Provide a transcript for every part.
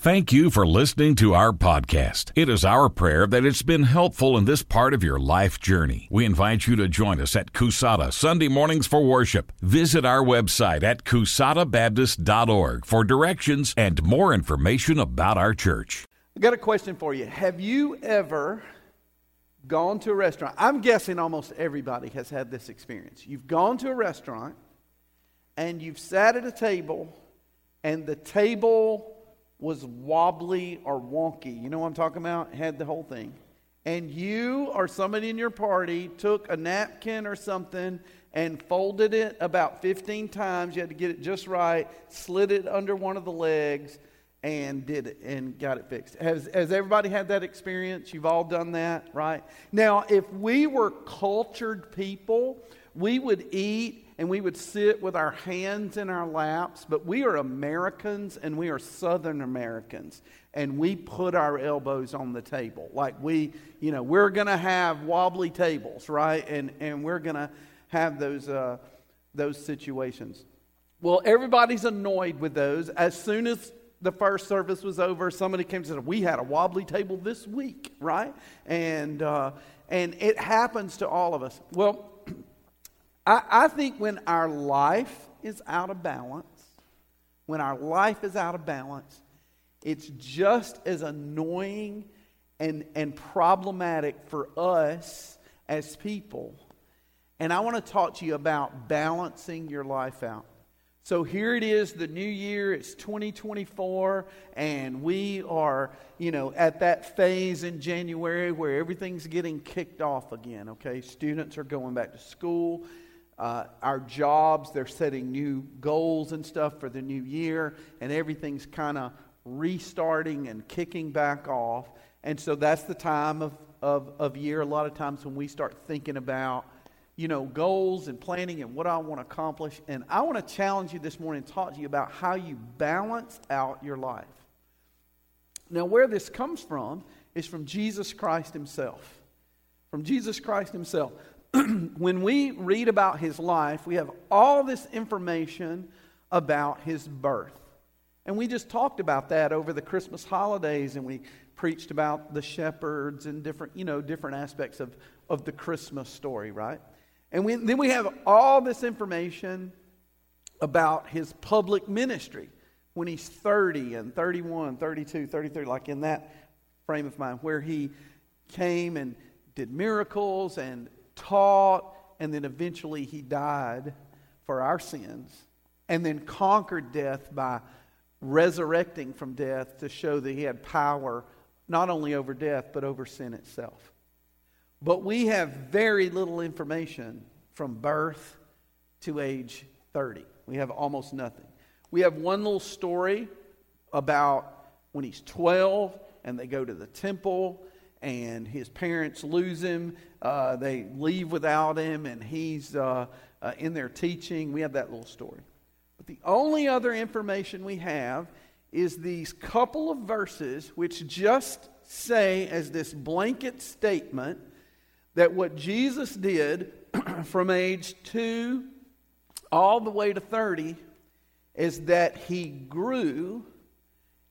Thank you for listening to our podcast. It is our prayer that it's been helpful in this part of your life journey. We invite you to join us at Cusada Sunday mornings for worship. Visit our website at cusadabaptist.org for directions and more information about our church. I got a question for you. Have you ever gone to a restaurant? I'm guessing almost everybody has had this experience. You've gone to a restaurant and you've sat at a table and the table was wobbly or wonky. You know what I'm talking about? Had the whole thing. And you or somebody in your party took a napkin or something and folded it about 15 times. You had to get it just right, slid it under one of the legs, and did it and got it fixed. Has, has everybody had that experience? You've all done that, right? Now, if we were cultured people, we would eat and we would sit with our hands in our laps, but we are Americans and we are Southern Americans. And we put our elbows on the table. Like we, you know, we're going to have wobbly tables, right? And, and we're going to have those, uh, those situations. Well, everybody's annoyed with those. As soon as the first service was over, somebody came and said, We had a wobbly table this week, right? And, uh, and it happens to all of us. Well, I, I think when our life is out of balance, when our life is out of balance, it's just as annoying and, and problematic for us as people. And I want to talk to you about balancing your life out. So here it is, the new year, it's 2024, and we are, you know, at that phase in January where everything's getting kicked off again, okay? Students are going back to school uh, our jobs, they're setting new goals and stuff for the new year, and everything's kind of restarting and kicking back off. And so that's the time of, of, of year, a lot of times when we start thinking about, you know, goals and planning and what I want to accomplish. And I want to challenge you this morning and talk to you about how you balance out your life. Now, where this comes from is from Jesus Christ Himself. From Jesus Christ Himself. when we read about his life, we have all this information about his birth. And we just talked about that over the Christmas holidays, and we preached about the shepherds and different, you know, different aspects of, of the Christmas story, right? And we, then we have all this information about his public ministry when he's 30 and 31, 32, 33, like in that frame of mind, where he came and did miracles and taught, and then eventually he died for our sins, and then conquered death by resurrecting from death to show that he had power not only over death, but over sin itself. But we have very little information from birth to age 30. We have almost nothing. We have one little story about when he's 12 and they go to the temple and his parents lose him. Uh, they leave without him, and he's uh, uh, in their teaching. We have that little story. But the only other information we have is these couple of verses which just say, as this blanket statement, that what Jesus did from age 2 all the way to 30 is that he grew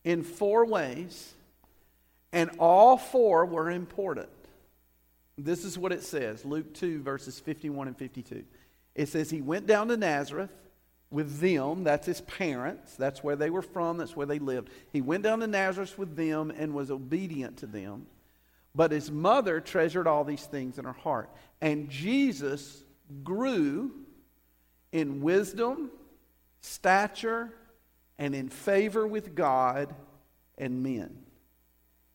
in four ways and all four were important. This is what it says Luke 2, verses 51 and 52. It says, He went down to Nazareth with them. That's his parents. That's where they were from. That's where they lived. He went down to Nazareth with them and was obedient to them. But his mother treasured all these things in her heart. And Jesus grew in wisdom, stature, and in favor with God and men.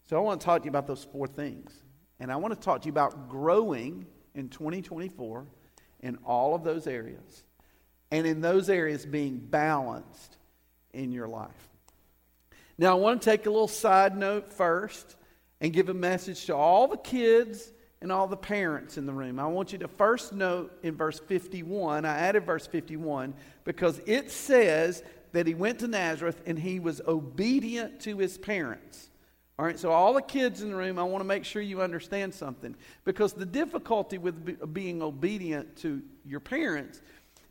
So I want to talk to you about those four things. And I want to talk to you about growing in 2024 in all of those areas. And in those areas being balanced in your life. Now, I want to take a little side note first and give a message to all the kids and all the parents in the room. I want you to first note in verse 51, I added verse 51 because it says that he went to Nazareth and he was obedient to his parents. All right, so all the kids in the room, I want to make sure you understand something. Because the difficulty with being obedient to your parents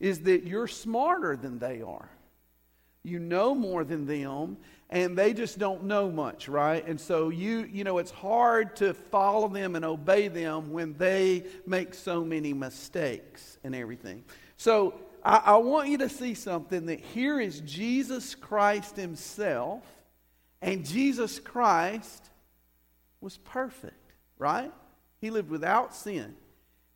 is that you're smarter than they are. You know more than them, and they just don't know much, right? And so you, you know, it's hard to follow them and obey them when they make so many mistakes and everything. So I, I want you to see something that here is Jesus Christ Himself, and Jesus Christ was perfect, right? He lived without sin.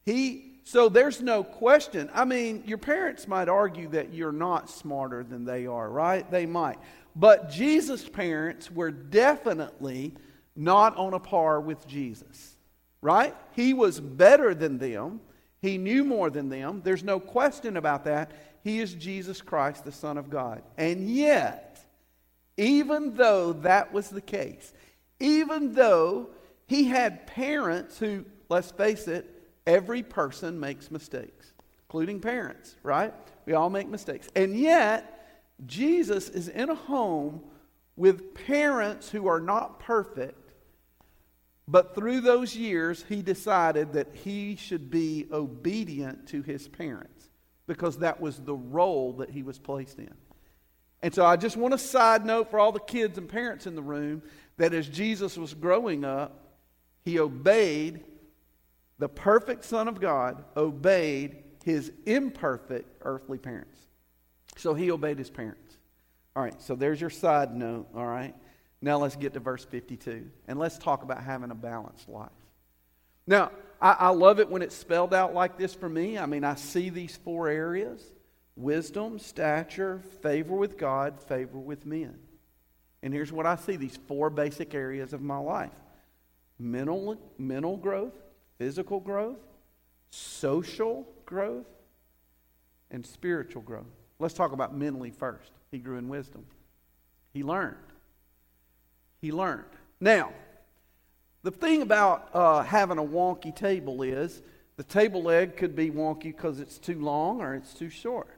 He so there's no question. I mean, your parents might argue that you're not smarter than they are, right? They might. But Jesus' parents were definitely not on a par with Jesus, right? He was better than them. He knew more than them. There's no question about that. He is Jesus Christ, the Son of God. And yet, even though that was the case, even though he had parents who, let's face it, every person makes mistakes, including parents, right? We all make mistakes. And yet, Jesus is in a home with parents who are not perfect, but through those years, he decided that he should be obedient to his parents because that was the role that he was placed in. And so I just want a side note for all the kids and parents in the room that as Jesus was growing up, he obeyed the perfect Son of God, obeyed his imperfect earthly parents. So he obeyed his parents. All right, so there's your side note, all right? Now let's get to verse 52 and let's talk about having a balanced life. Now, I, I, love it when it's spelled out like this for me. I mean, I see these four areas wisdom, stature, favor with God, favor with men. And here's what I see these four basic areas of my life mental, mental growth, physical growth, social growth, and spiritual growth. Let's talk about mentally first. He grew in wisdom. He learned. He learned. Now, the thing about uh, having a wonky table is the table leg could be wonky because it's too long or it's too short.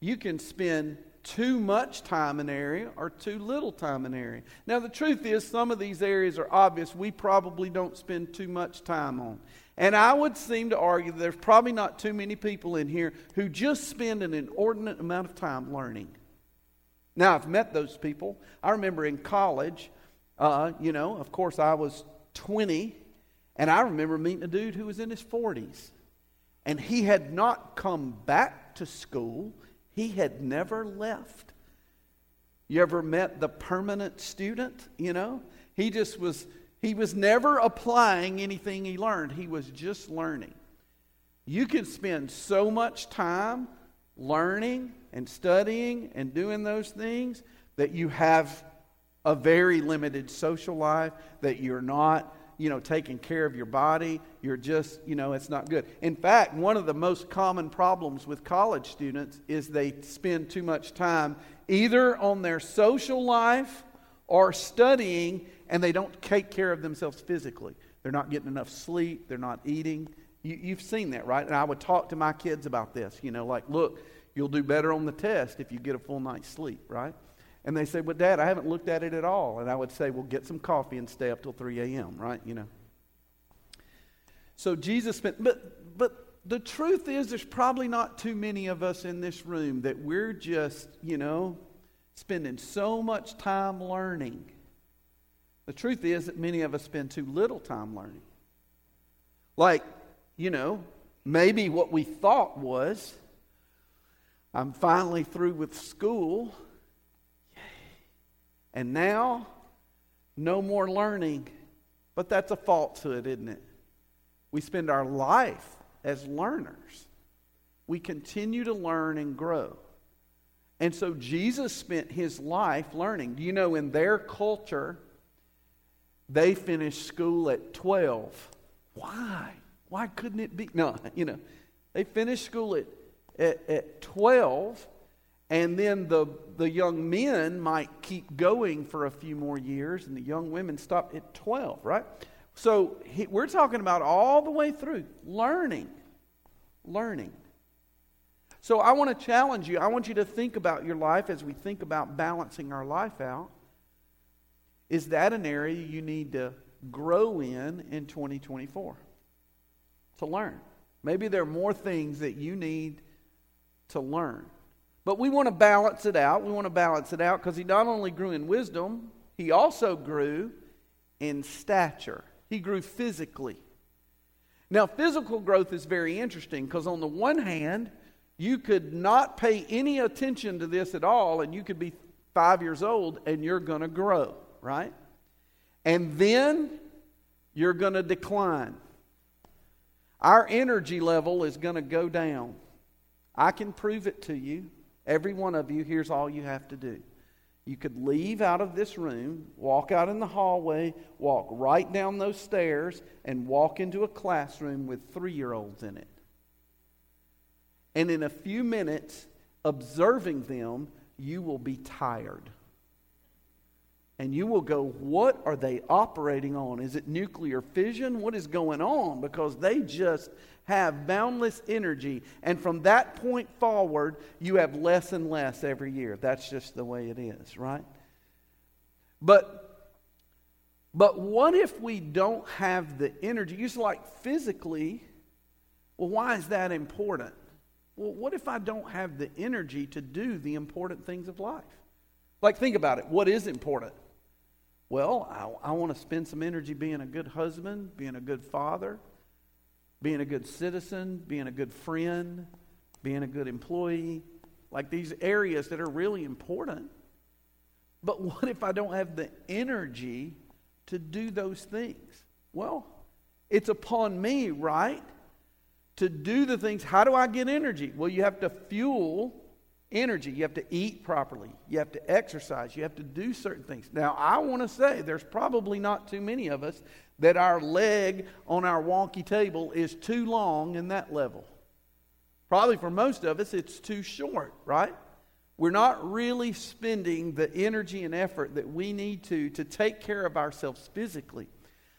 You can spend too much time in an area or too little time in an area. Now, the truth is, some of these areas are obvious we probably don't spend too much time on. And I would seem to argue that there's probably not too many people in here who just spend an inordinate amount of time learning. Now, I've met those people. I remember in college, uh, you know, of course, I was 20, and I remember meeting a dude who was in his 40s. And he had not come back to school, he had never left. You ever met the permanent student? You know, he just was he was never applying anything he learned, he was just learning. You can spend so much time learning and studying and doing those things that you have a very limited social life, that you're not, you know, taking care of your body. You're just, you know, it's not good. In fact, one of the most common problems with college students is they spend too much time either on their social life or studying and they don't take care of themselves physically. They're not getting enough sleep, they're not eating. You, have seen that, right? And I would talk to my kids about this, you know, like, look, you'll do better on the test if you get a full night's sleep, right? And they say, well, Dad, I haven't looked at it at all. And I would say, well, get some coffee and stay up till 3 a.m., right? You know. So Jesus spent, but, but the truth is, there's probably not too many of us in this room that we're just, you know, spending so much time learning the truth is that many of us spend too little time learning. Like, you know, maybe what we thought was, I'm finally through with school, and now no more learning. But that's a falsehood, isn't it? We spend our life as learners. We continue to learn and grow. And so Jesus spent his life learning. You know in their culture, they finished school at 12. Why? Why couldn't it be? No, you know, they finished school at, at, at 12, and then the, the young men might keep going for a few more years, and the young women stop at 12, right? So he, we're talking about all the way through learning. Learning. So I want to challenge you. I want you to think about your life as we think about balancing our life out. Is that an area you need to grow in in 2024? To learn. Maybe there are more things that you need to learn. But we want to balance it out. We want to balance it out because he not only grew in wisdom, he also grew in stature. He grew physically. Now, physical growth is very interesting because, on the one hand, you could not pay any attention to this at all, and you could be five years old and you're going to grow, right? And then you're going to decline. Our energy level is going to go down. I can prove it to you. Every one of you, here's all you have to do. You could leave out of this room, walk out in the hallway, walk right down those stairs, and walk into a classroom with three year olds in it. And in a few minutes, observing them, you will be tired. And you will go, What are they operating on? Is it nuclear fission? What is going on? Because they just have boundless energy. And from that point forward, you have less and less every year. That's just the way it is, right? But but what if we don't have the energy? You just like physically, well, why is that important? Well, what if I don't have the energy to do the important things of life? Like, think about it. What is important? Well, I, I want to spend some energy being a good husband, being a good father, being a good citizen, being a good friend, being a good employee, like these areas that are really important. But what if I don't have the energy to do those things? Well, it's upon me, right? To do the things. How do I get energy? Well, you have to fuel energy. You have to eat properly. You have to exercise. You have to do certain things. Now, I want to say there's probably not too many of us that our leg on our wonky table is too long in that level. Probably for most of us, it's too short, right? We're not really spending the energy and effort that we need to to take care of ourselves physically.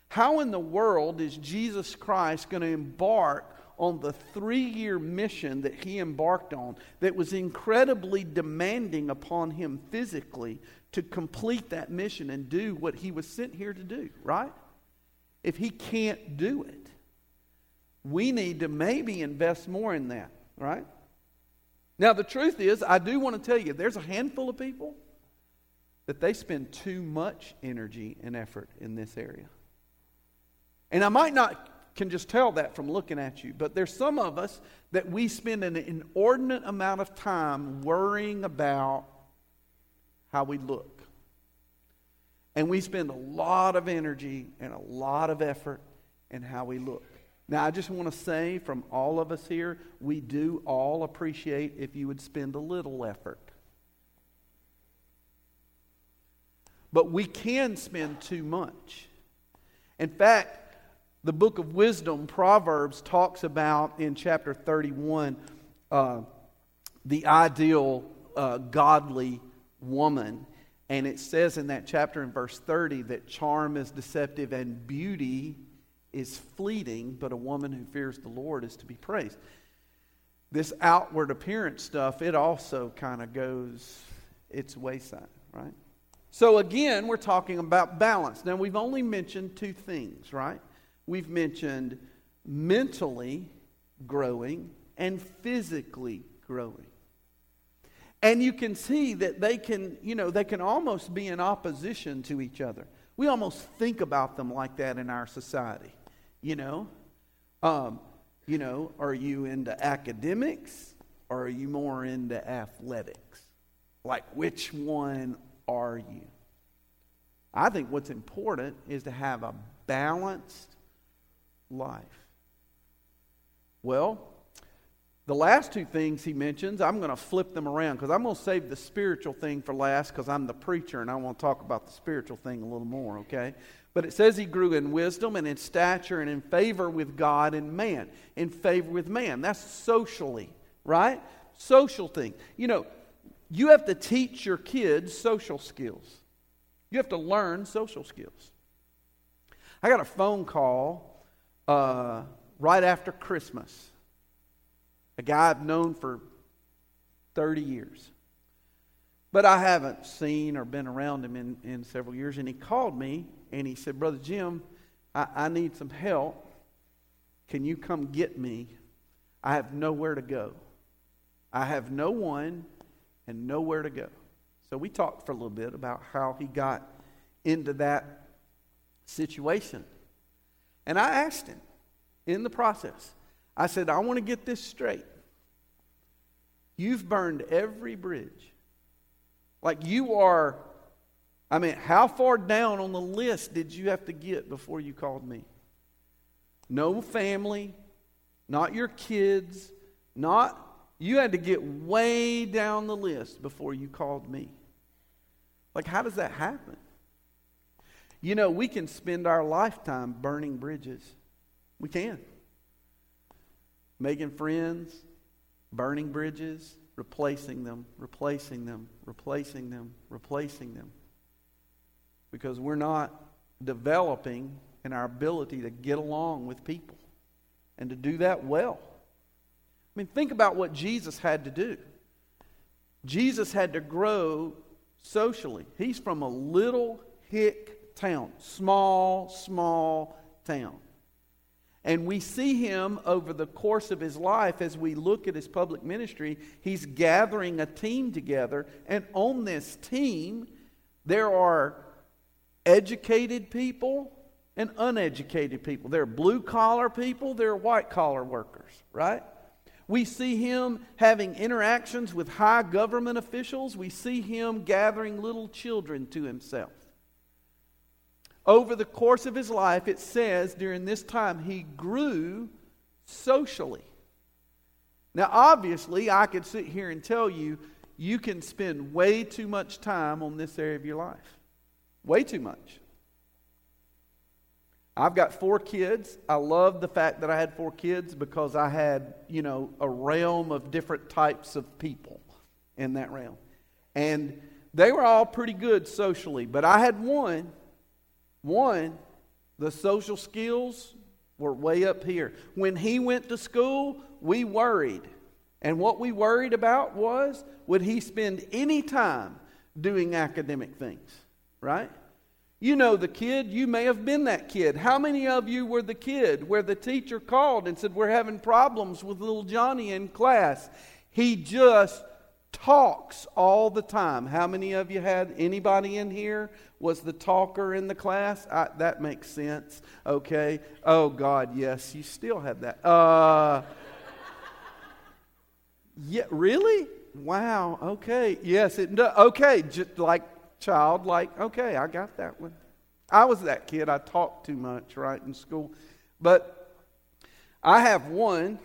How in the world is Jesus Christ going to embark on the three year mission that he embarked on that was incredibly demanding upon him physically to complete that mission and do what he was sent here to do, right? If he can't do it, we need to maybe invest more in that, right? Now, the truth is, I do want to tell you, there's a handful of people that they spend too much energy and effort in this area. And I might not can just tell that from looking at you. But there's some of us that we spend an inordinate amount of time worrying about how we look. And we spend a lot of energy and a lot of effort in how we look. Now, I just want to say from all of us here, we do all appreciate if you would spend a little effort. But we can spend too much. In fact, the book of wisdom, Proverbs, talks about in chapter 31 uh, the ideal uh, godly woman. And it says in that chapter in verse 30 that charm is deceptive and beauty is fleeting, but a woman who fears the Lord is to be praised. This outward appearance stuff, it also kind of goes its wayside, right? So again, we're talking about balance. Now, we've only mentioned two things, right? We've mentioned mentally growing and physically growing. And you can see that they can, you know, they can almost be in opposition to each other. We almost think about them like that in our society, you know. Um, you know, are you into academics or are you more into athletics? Like, which one are you? I think what's important is to have a balanced life? Well, the last two things he mentions, I'm going to flip them around because I'm going to save the spiritual thing for last because I'm the preacher and I want to talk about the spiritual thing a little more, okay? But it says he grew in wisdom and in stature and in favor with God and man. In favor with man. That's socially, right? Social thing. You know, you have to teach your kids social skills. You have to learn social skills. I got a phone call uh, right after Christmas. A guy I've known for 30 years. But I haven't seen or been around him in, in several years. And he called me and he said, Brother Jim, I, I need some help. Can you come get me? I have nowhere to go. I have no one and nowhere to go. So we talked for a little bit about how he got into that situation. And I asked him in the process, I said, I want to get this straight. You've burned every bridge. Like you are, I mean, how far down on the list did you have to get before you called me? No family, not your kids, not, you had to get way down the list before you called me. Like, how does that happen? You know, we can spend our lifetime burning bridges. We can. Making friends, burning bridges, replacing them, replacing them, replacing them, replacing them. Because we're not developing in our ability to get along with people and to do that well. I mean, think about what Jesus had to do. Jesus had to grow socially. He's from a little hick town, small, small town. And we see him over the course of his life as we look at his public ministry. He's gathering a team together. And on this team, there are educated people and uneducated people. There are blue collar people, there are white collar workers, right? We see him having interactions with high government officials. We see him gathering little children to himself. Over the course of his life, it says during this time he grew socially. Now, obviously, I could sit here and tell you you can spend way too much time on this area of your life. Way too much. I've got four kids. I love the fact that I had four kids because I had, you know, a realm of different types of people in that realm. And they were all pretty good socially, but I had one, one, the social skills were way up here. When he went to school, we worried. And what we worried about was would he spend any time doing academic things, right? You know the kid, you may have been that kid. How many of you were the kid where the teacher called and said, We're having problems with little Johnny in class? He just talks all the time. How many of you had anybody in here was the talker in the class? I, that makes sense. Okay. Oh, God, yes, you still have that. Uh, yeah, really? Wow. Okay. Yes, it. Okay. Just like childlike. Okay, I got that one. I was that kid. I talked too much, right, in school. But I have one.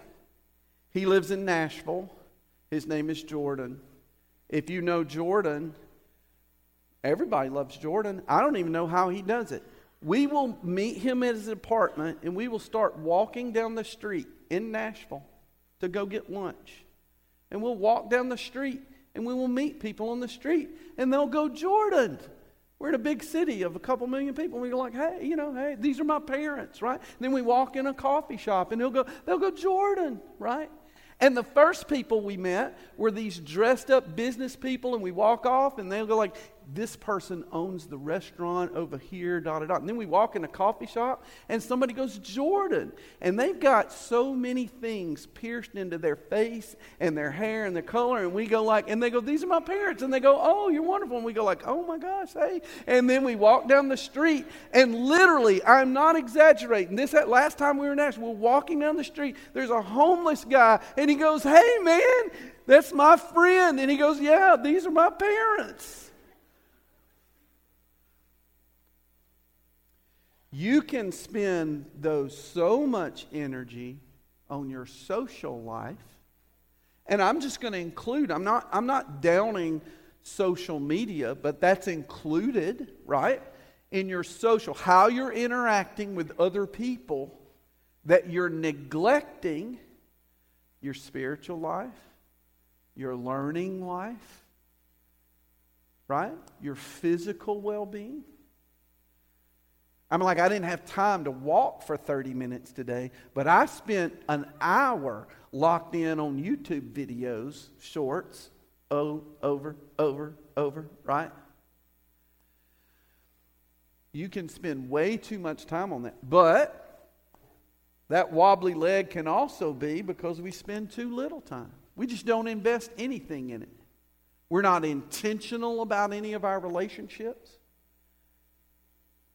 He lives in Nashville. His name is Jordan. If you know Jordan, everybody loves Jordan. I don't even know how he does it. We will meet him at his apartment and we will start walking down the street in Nashville to go get lunch. And we'll walk down the street and we will meet people on the street and they'll go, Jordan. We're in a big city of a couple million people. And we go like, hey, you know, hey, these are my parents, right? And then we walk in a coffee shop and they'll go, they'll go, Jordan, right? And the first people we met were these dressed up business people, and we walk off and they'll go like, this person owns the restaurant over here, da da da. And then we walk in a coffee shop and somebody goes, Jordan. And they've got so many things pierced into their face and their hair and their color. And we go like, and they go, These are my parents. And they go, Oh, you're wonderful. And we go like, Oh my gosh, hey. And then we walk down the street and literally, I'm not exaggerating. This last time we were in Nashville, we're walking down the street. There's a homeless guy and he goes, Hey man, that's my friend. And he goes, Yeah, these are my parents. You can spend those so much energy on your social life. And I'm just going to include, I'm not, I'm not downing social media, but that's included, right? In your social, how you're interacting with other people, that you're neglecting your spiritual life, your learning life, right? Your physical well being. I'm like, I didn't have time to walk for 30 minutes today, but I spent an hour locked in on YouTube videos, shorts, oh, over, over, over, right? You can spend way too much time on that. But that wobbly leg can also be because we spend too little time. We just don't invest anything in it. We're not intentional about any of our relationships.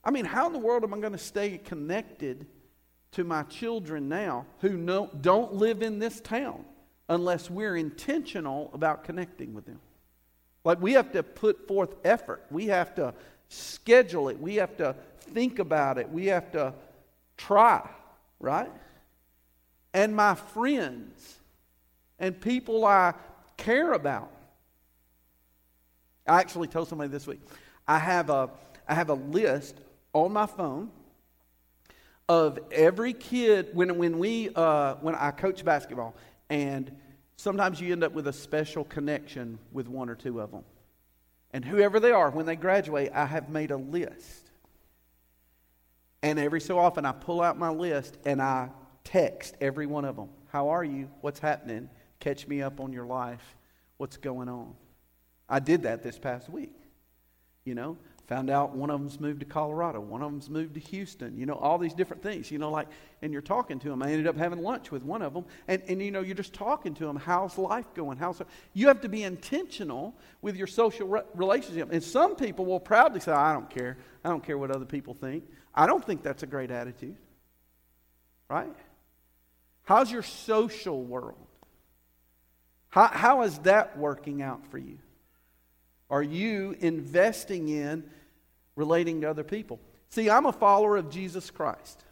I mean, how in the world am I going to stay connected to my children now who know, don't live in this town unless we're intentional about connecting with them? Like, we have to put forth effort. We have to schedule it. We have to think about it. We have to try, right? And my friends and people I care about. I actually told somebody this week. I have a I have a list on my phone of every kid when when we uh, when I coach basketball, and sometimes you end up with a special connection with one or two of them, and whoever they are when they graduate, I have made a list, and every so often I pull out my list and I text every one of them, "How are you? What's happening? Catch me up on your life. What's going on?" I did that this past week. You know, Found out one of them's moved to Colorado, one of them's moved to Houston, you know, all these different things, you know, like, and you're talking to them. I ended up having lunch with one of them, and, and you know, you're just talking to them. How's life going? How's you have to be intentional with your social re- relationship. And some people will proudly say, I don't care. I don't care what other people think. I don't think that's a great attitude, right? How's your social world? How, how is that working out for you? Are you investing in relating to other people? See, I'm a follower of Jesus Christ.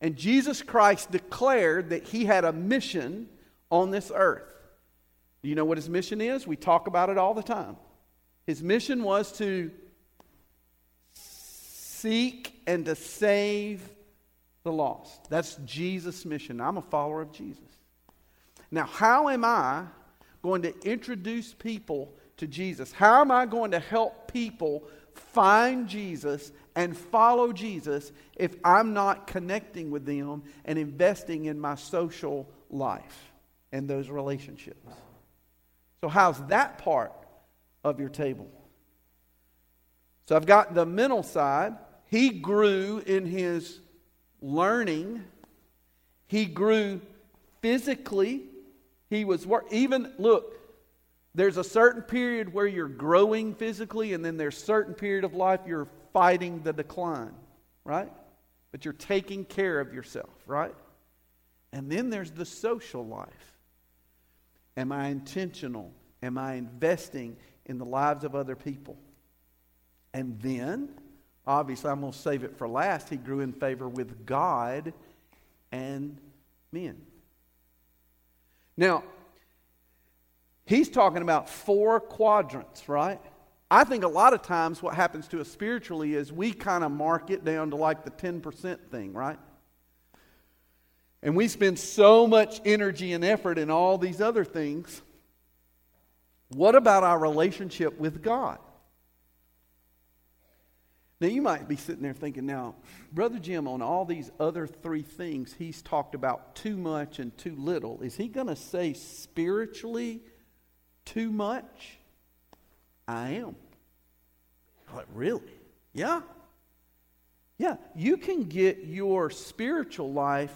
And Jesus Christ declared that he had a mission on this earth. Do you know what his mission is? We talk about it all the time. His mission was to seek and to save the lost. That's Jesus' mission. I'm a follower of Jesus. Now, how am I going to introduce people to Jesus? How am I going to help people find Jesus and follow Jesus if I'm not connecting with them and investing in my social life and those relationships? So, how's that part of your table? So, I've got the mental side. He grew in his learning, he grew physically. He was even, look, there's a certain period where you're growing physically, and then there's a certain period of life you're fighting the decline, right? But you're taking care of yourself, right? And then there's the social life. Am I intentional? Am I investing in the lives of other people? And then, obviously, I'm going to save it for last. He grew in favor with God and men. Now, He's talking about four quadrants, right? I think a lot of times what happens to us spiritually is we kind of mark it down to like the 10% thing, right? And we spend so much energy and effort in all these other things. What about our relationship with God? Now, you might be sitting there thinking, now, Brother Jim, on all these other three things, he's talked about too much and too little. Is he going to say spiritually too much? I am. Like, really? Yeah. Yeah. You can get your spiritual life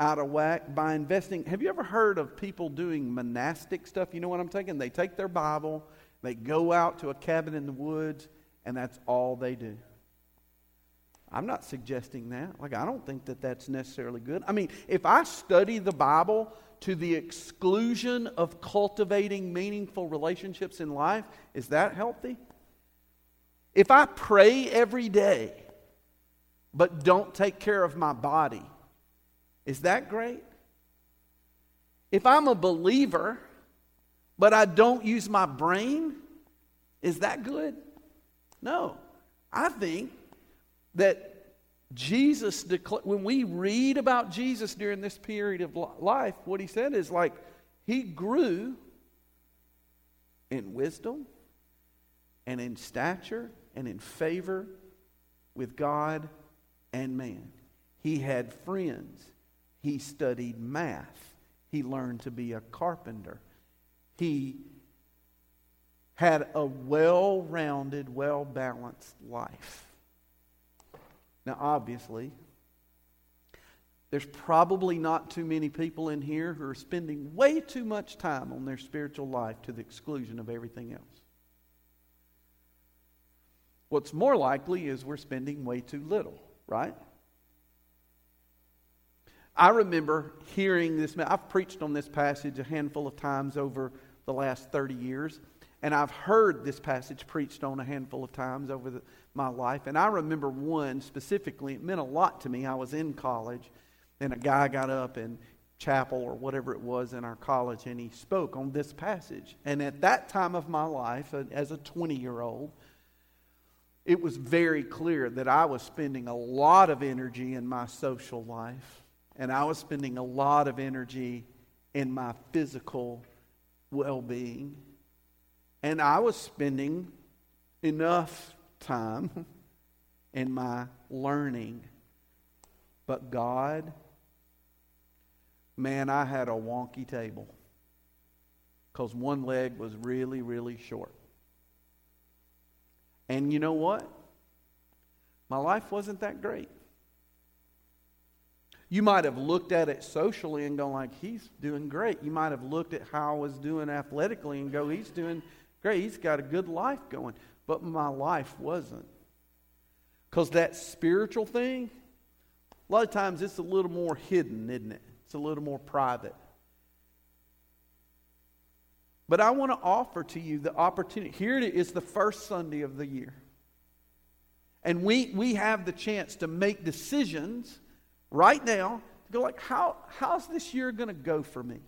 out of whack by investing. Have you ever heard of people doing monastic stuff? You know what I'm taking? They take their Bible, they go out to a cabin in the woods, and that's all they do. I'm not suggesting that. Like, I don't think that that's necessarily good. I mean, if I study the Bible to the exclusion of cultivating meaningful relationships in life, is that healthy? If I pray every day but don't take care of my body, is that great? If I'm a believer but I don't use my brain, is that good? No. I think that Jesus, declared. when we read about Jesus during this period of life, what he said is like he grew in wisdom and in stature and in favor with God and man. He had friends. He studied math. He learned to be a carpenter. He had a well rounded, well balanced life. Now, obviously, There's probably not too many people in here who are spending way too much time on their spiritual life to the exclusion of everything else. What's more likely is we're spending way too little, right? I remember hearing this. I've preached on this passage a handful of times over the last 30 years, and I've heard this passage preached on a handful of times over the, my life. And I remember one specifically, it meant a lot to me. I was in college, and a guy got up in chapel or whatever it was in our college, and he spoke on this passage. And at that time of my life, uh, as a 20 year old, it was very clear that I was spending a lot of energy in my social life and I was spending a lot of energy in my physical well being. And I was spending enough time in my learning. But God, man, I had a wonky table because one leg was really, really short. And you know what? My life wasn't that great. You might have looked at it socially and gone like, he's doing great. You might have looked at how I was doing athletically and go, he's doing great. He's got a good life going. But my life wasn't. Because that spiritual thing, a lot of times it's a little more hidden, isn't it? It's a little more private. But I want to offer to you the opportunity. Here it is, the first Sunday of the year. And we, we have the chance to make decisions right now to go like, how, how's this year going to go for me?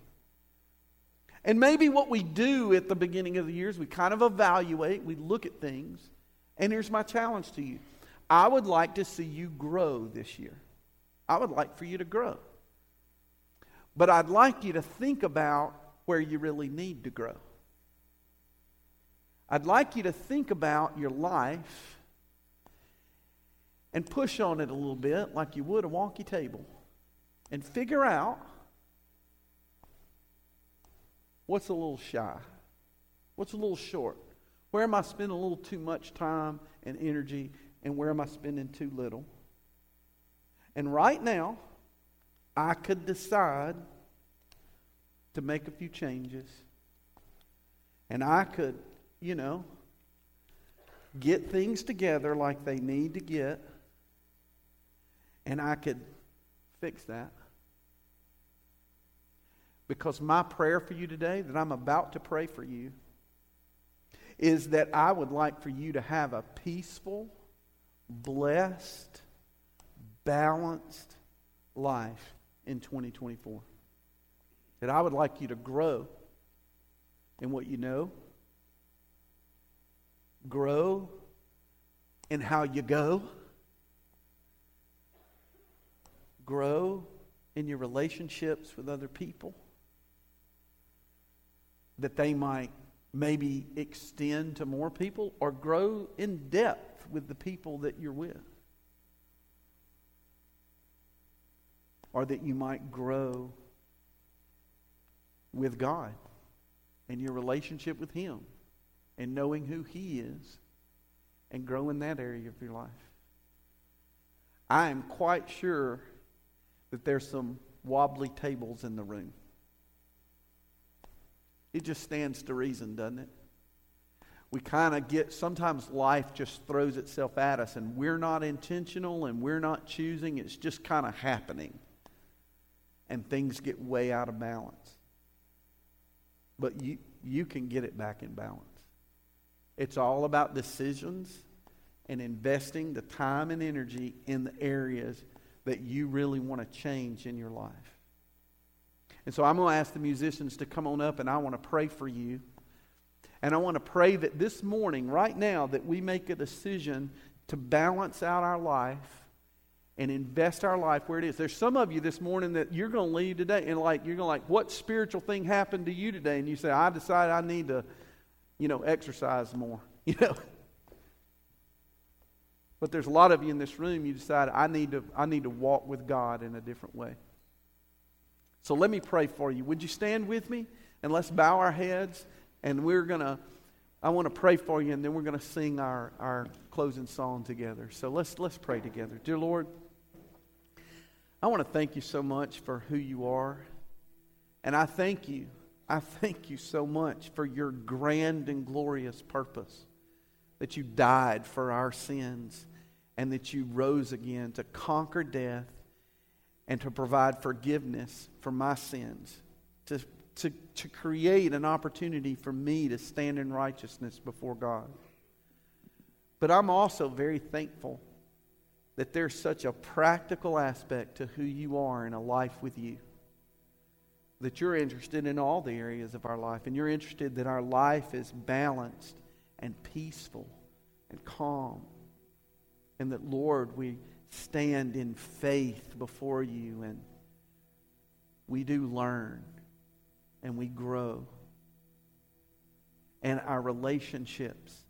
And maybe what we do at the beginning of the year is we kind of evaluate, we look at things. And here's my challenge to you I would like to see you grow this year. I would like for you to grow. But I'd like you to think about where you really need to grow. I'd like you to think about your life and push on it a little bit like you would a wonky table and figure out what's a little shy, what's a little short, where am I spending a little too much time and energy, and where am I spending too little. And right now, I could decide to make a few changes. And I could, you know, get things together like they need to get and I could fix that. Because my prayer for you today, that I'm about to pray for you, is that I would like for you to have a peaceful, blessed, balanced life in 2024. That I would like you to grow in what you know, grow in how you go grow in your relationships with other people, that they might maybe extend to more people or grow in depth with the people that you're with. Or that you might grow with God and your relationship with Him and knowing who He is and grow in that area of your life. I am quite sure that there's some wobbly tables in the room. It just stands to reason, doesn't it? We kind of get, sometimes life just throws itself at us and we're not intentional and we're not choosing. It's just kind of happening. And things get way out of balance. But you, you can get it back in balance. It's all about decisions and investing the time and energy in the areas that you really want to change in your life. And so I'm going to ask the musicians to come on up and I want to pray for you. And I want to pray that this morning, right now, that we make a decision to balance out our life and invest our life where it is. There's some of you this morning that you're going to leave today and like you're going to like what spiritual thing happened to you today and you say I decided I need to you know exercise more. You know, but there's a lot of you in this room, you decide, I need to, I need to walk with God in a different way. So let me pray for you. Would you stand with me? And let's bow our heads. And we're going to, I want to pray for you, and then we're going to sing our, our closing song together. So let's, let's pray together. Dear Lord, I want to thank you so much for who you are. And I thank you. I thank you so much for your grand and glorious purpose that you died for our sins and that you rose again to conquer death and to provide forgiveness for my sins, to, to, to create an opportunity for me to stand in righteousness before God. But I'm also very thankful that there's such a practical aspect to who you are in a life with you. That you're interested in all the areas of our life, and you're interested that our life is balanced and peaceful and calm. And that, Lord, we stand in faith before you and we do learn and we grow. And our relationships.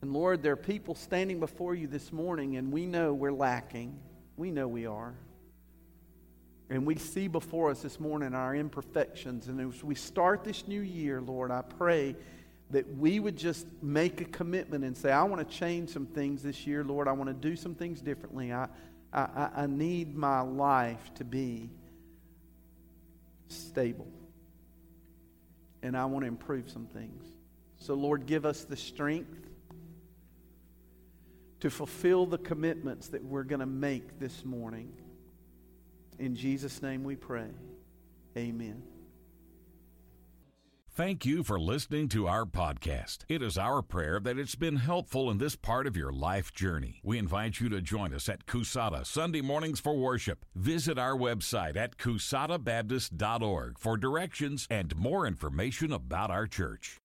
And Lord, there are people standing before you this morning, and we know we're lacking. We know we are. And we see before us this morning our imperfections. And as we start this new year, Lord, I pray that we would just make a commitment and say, I want to change some things this year, Lord. I want to do some things differently. I, I, I need my life to be stable. And I want to improve some things. So, Lord, give us the strength to fulfill the commitments that we're going to make this morning. In Jesus' name we pray. Amen. Thank you for listening to our podcast. It is our prayer that it's been helpful in this part of your life journey. We invite you to join us at Coushatta Sunday mornings for worship. Visit our website at coushattabaptist.org for directions and more information about our church.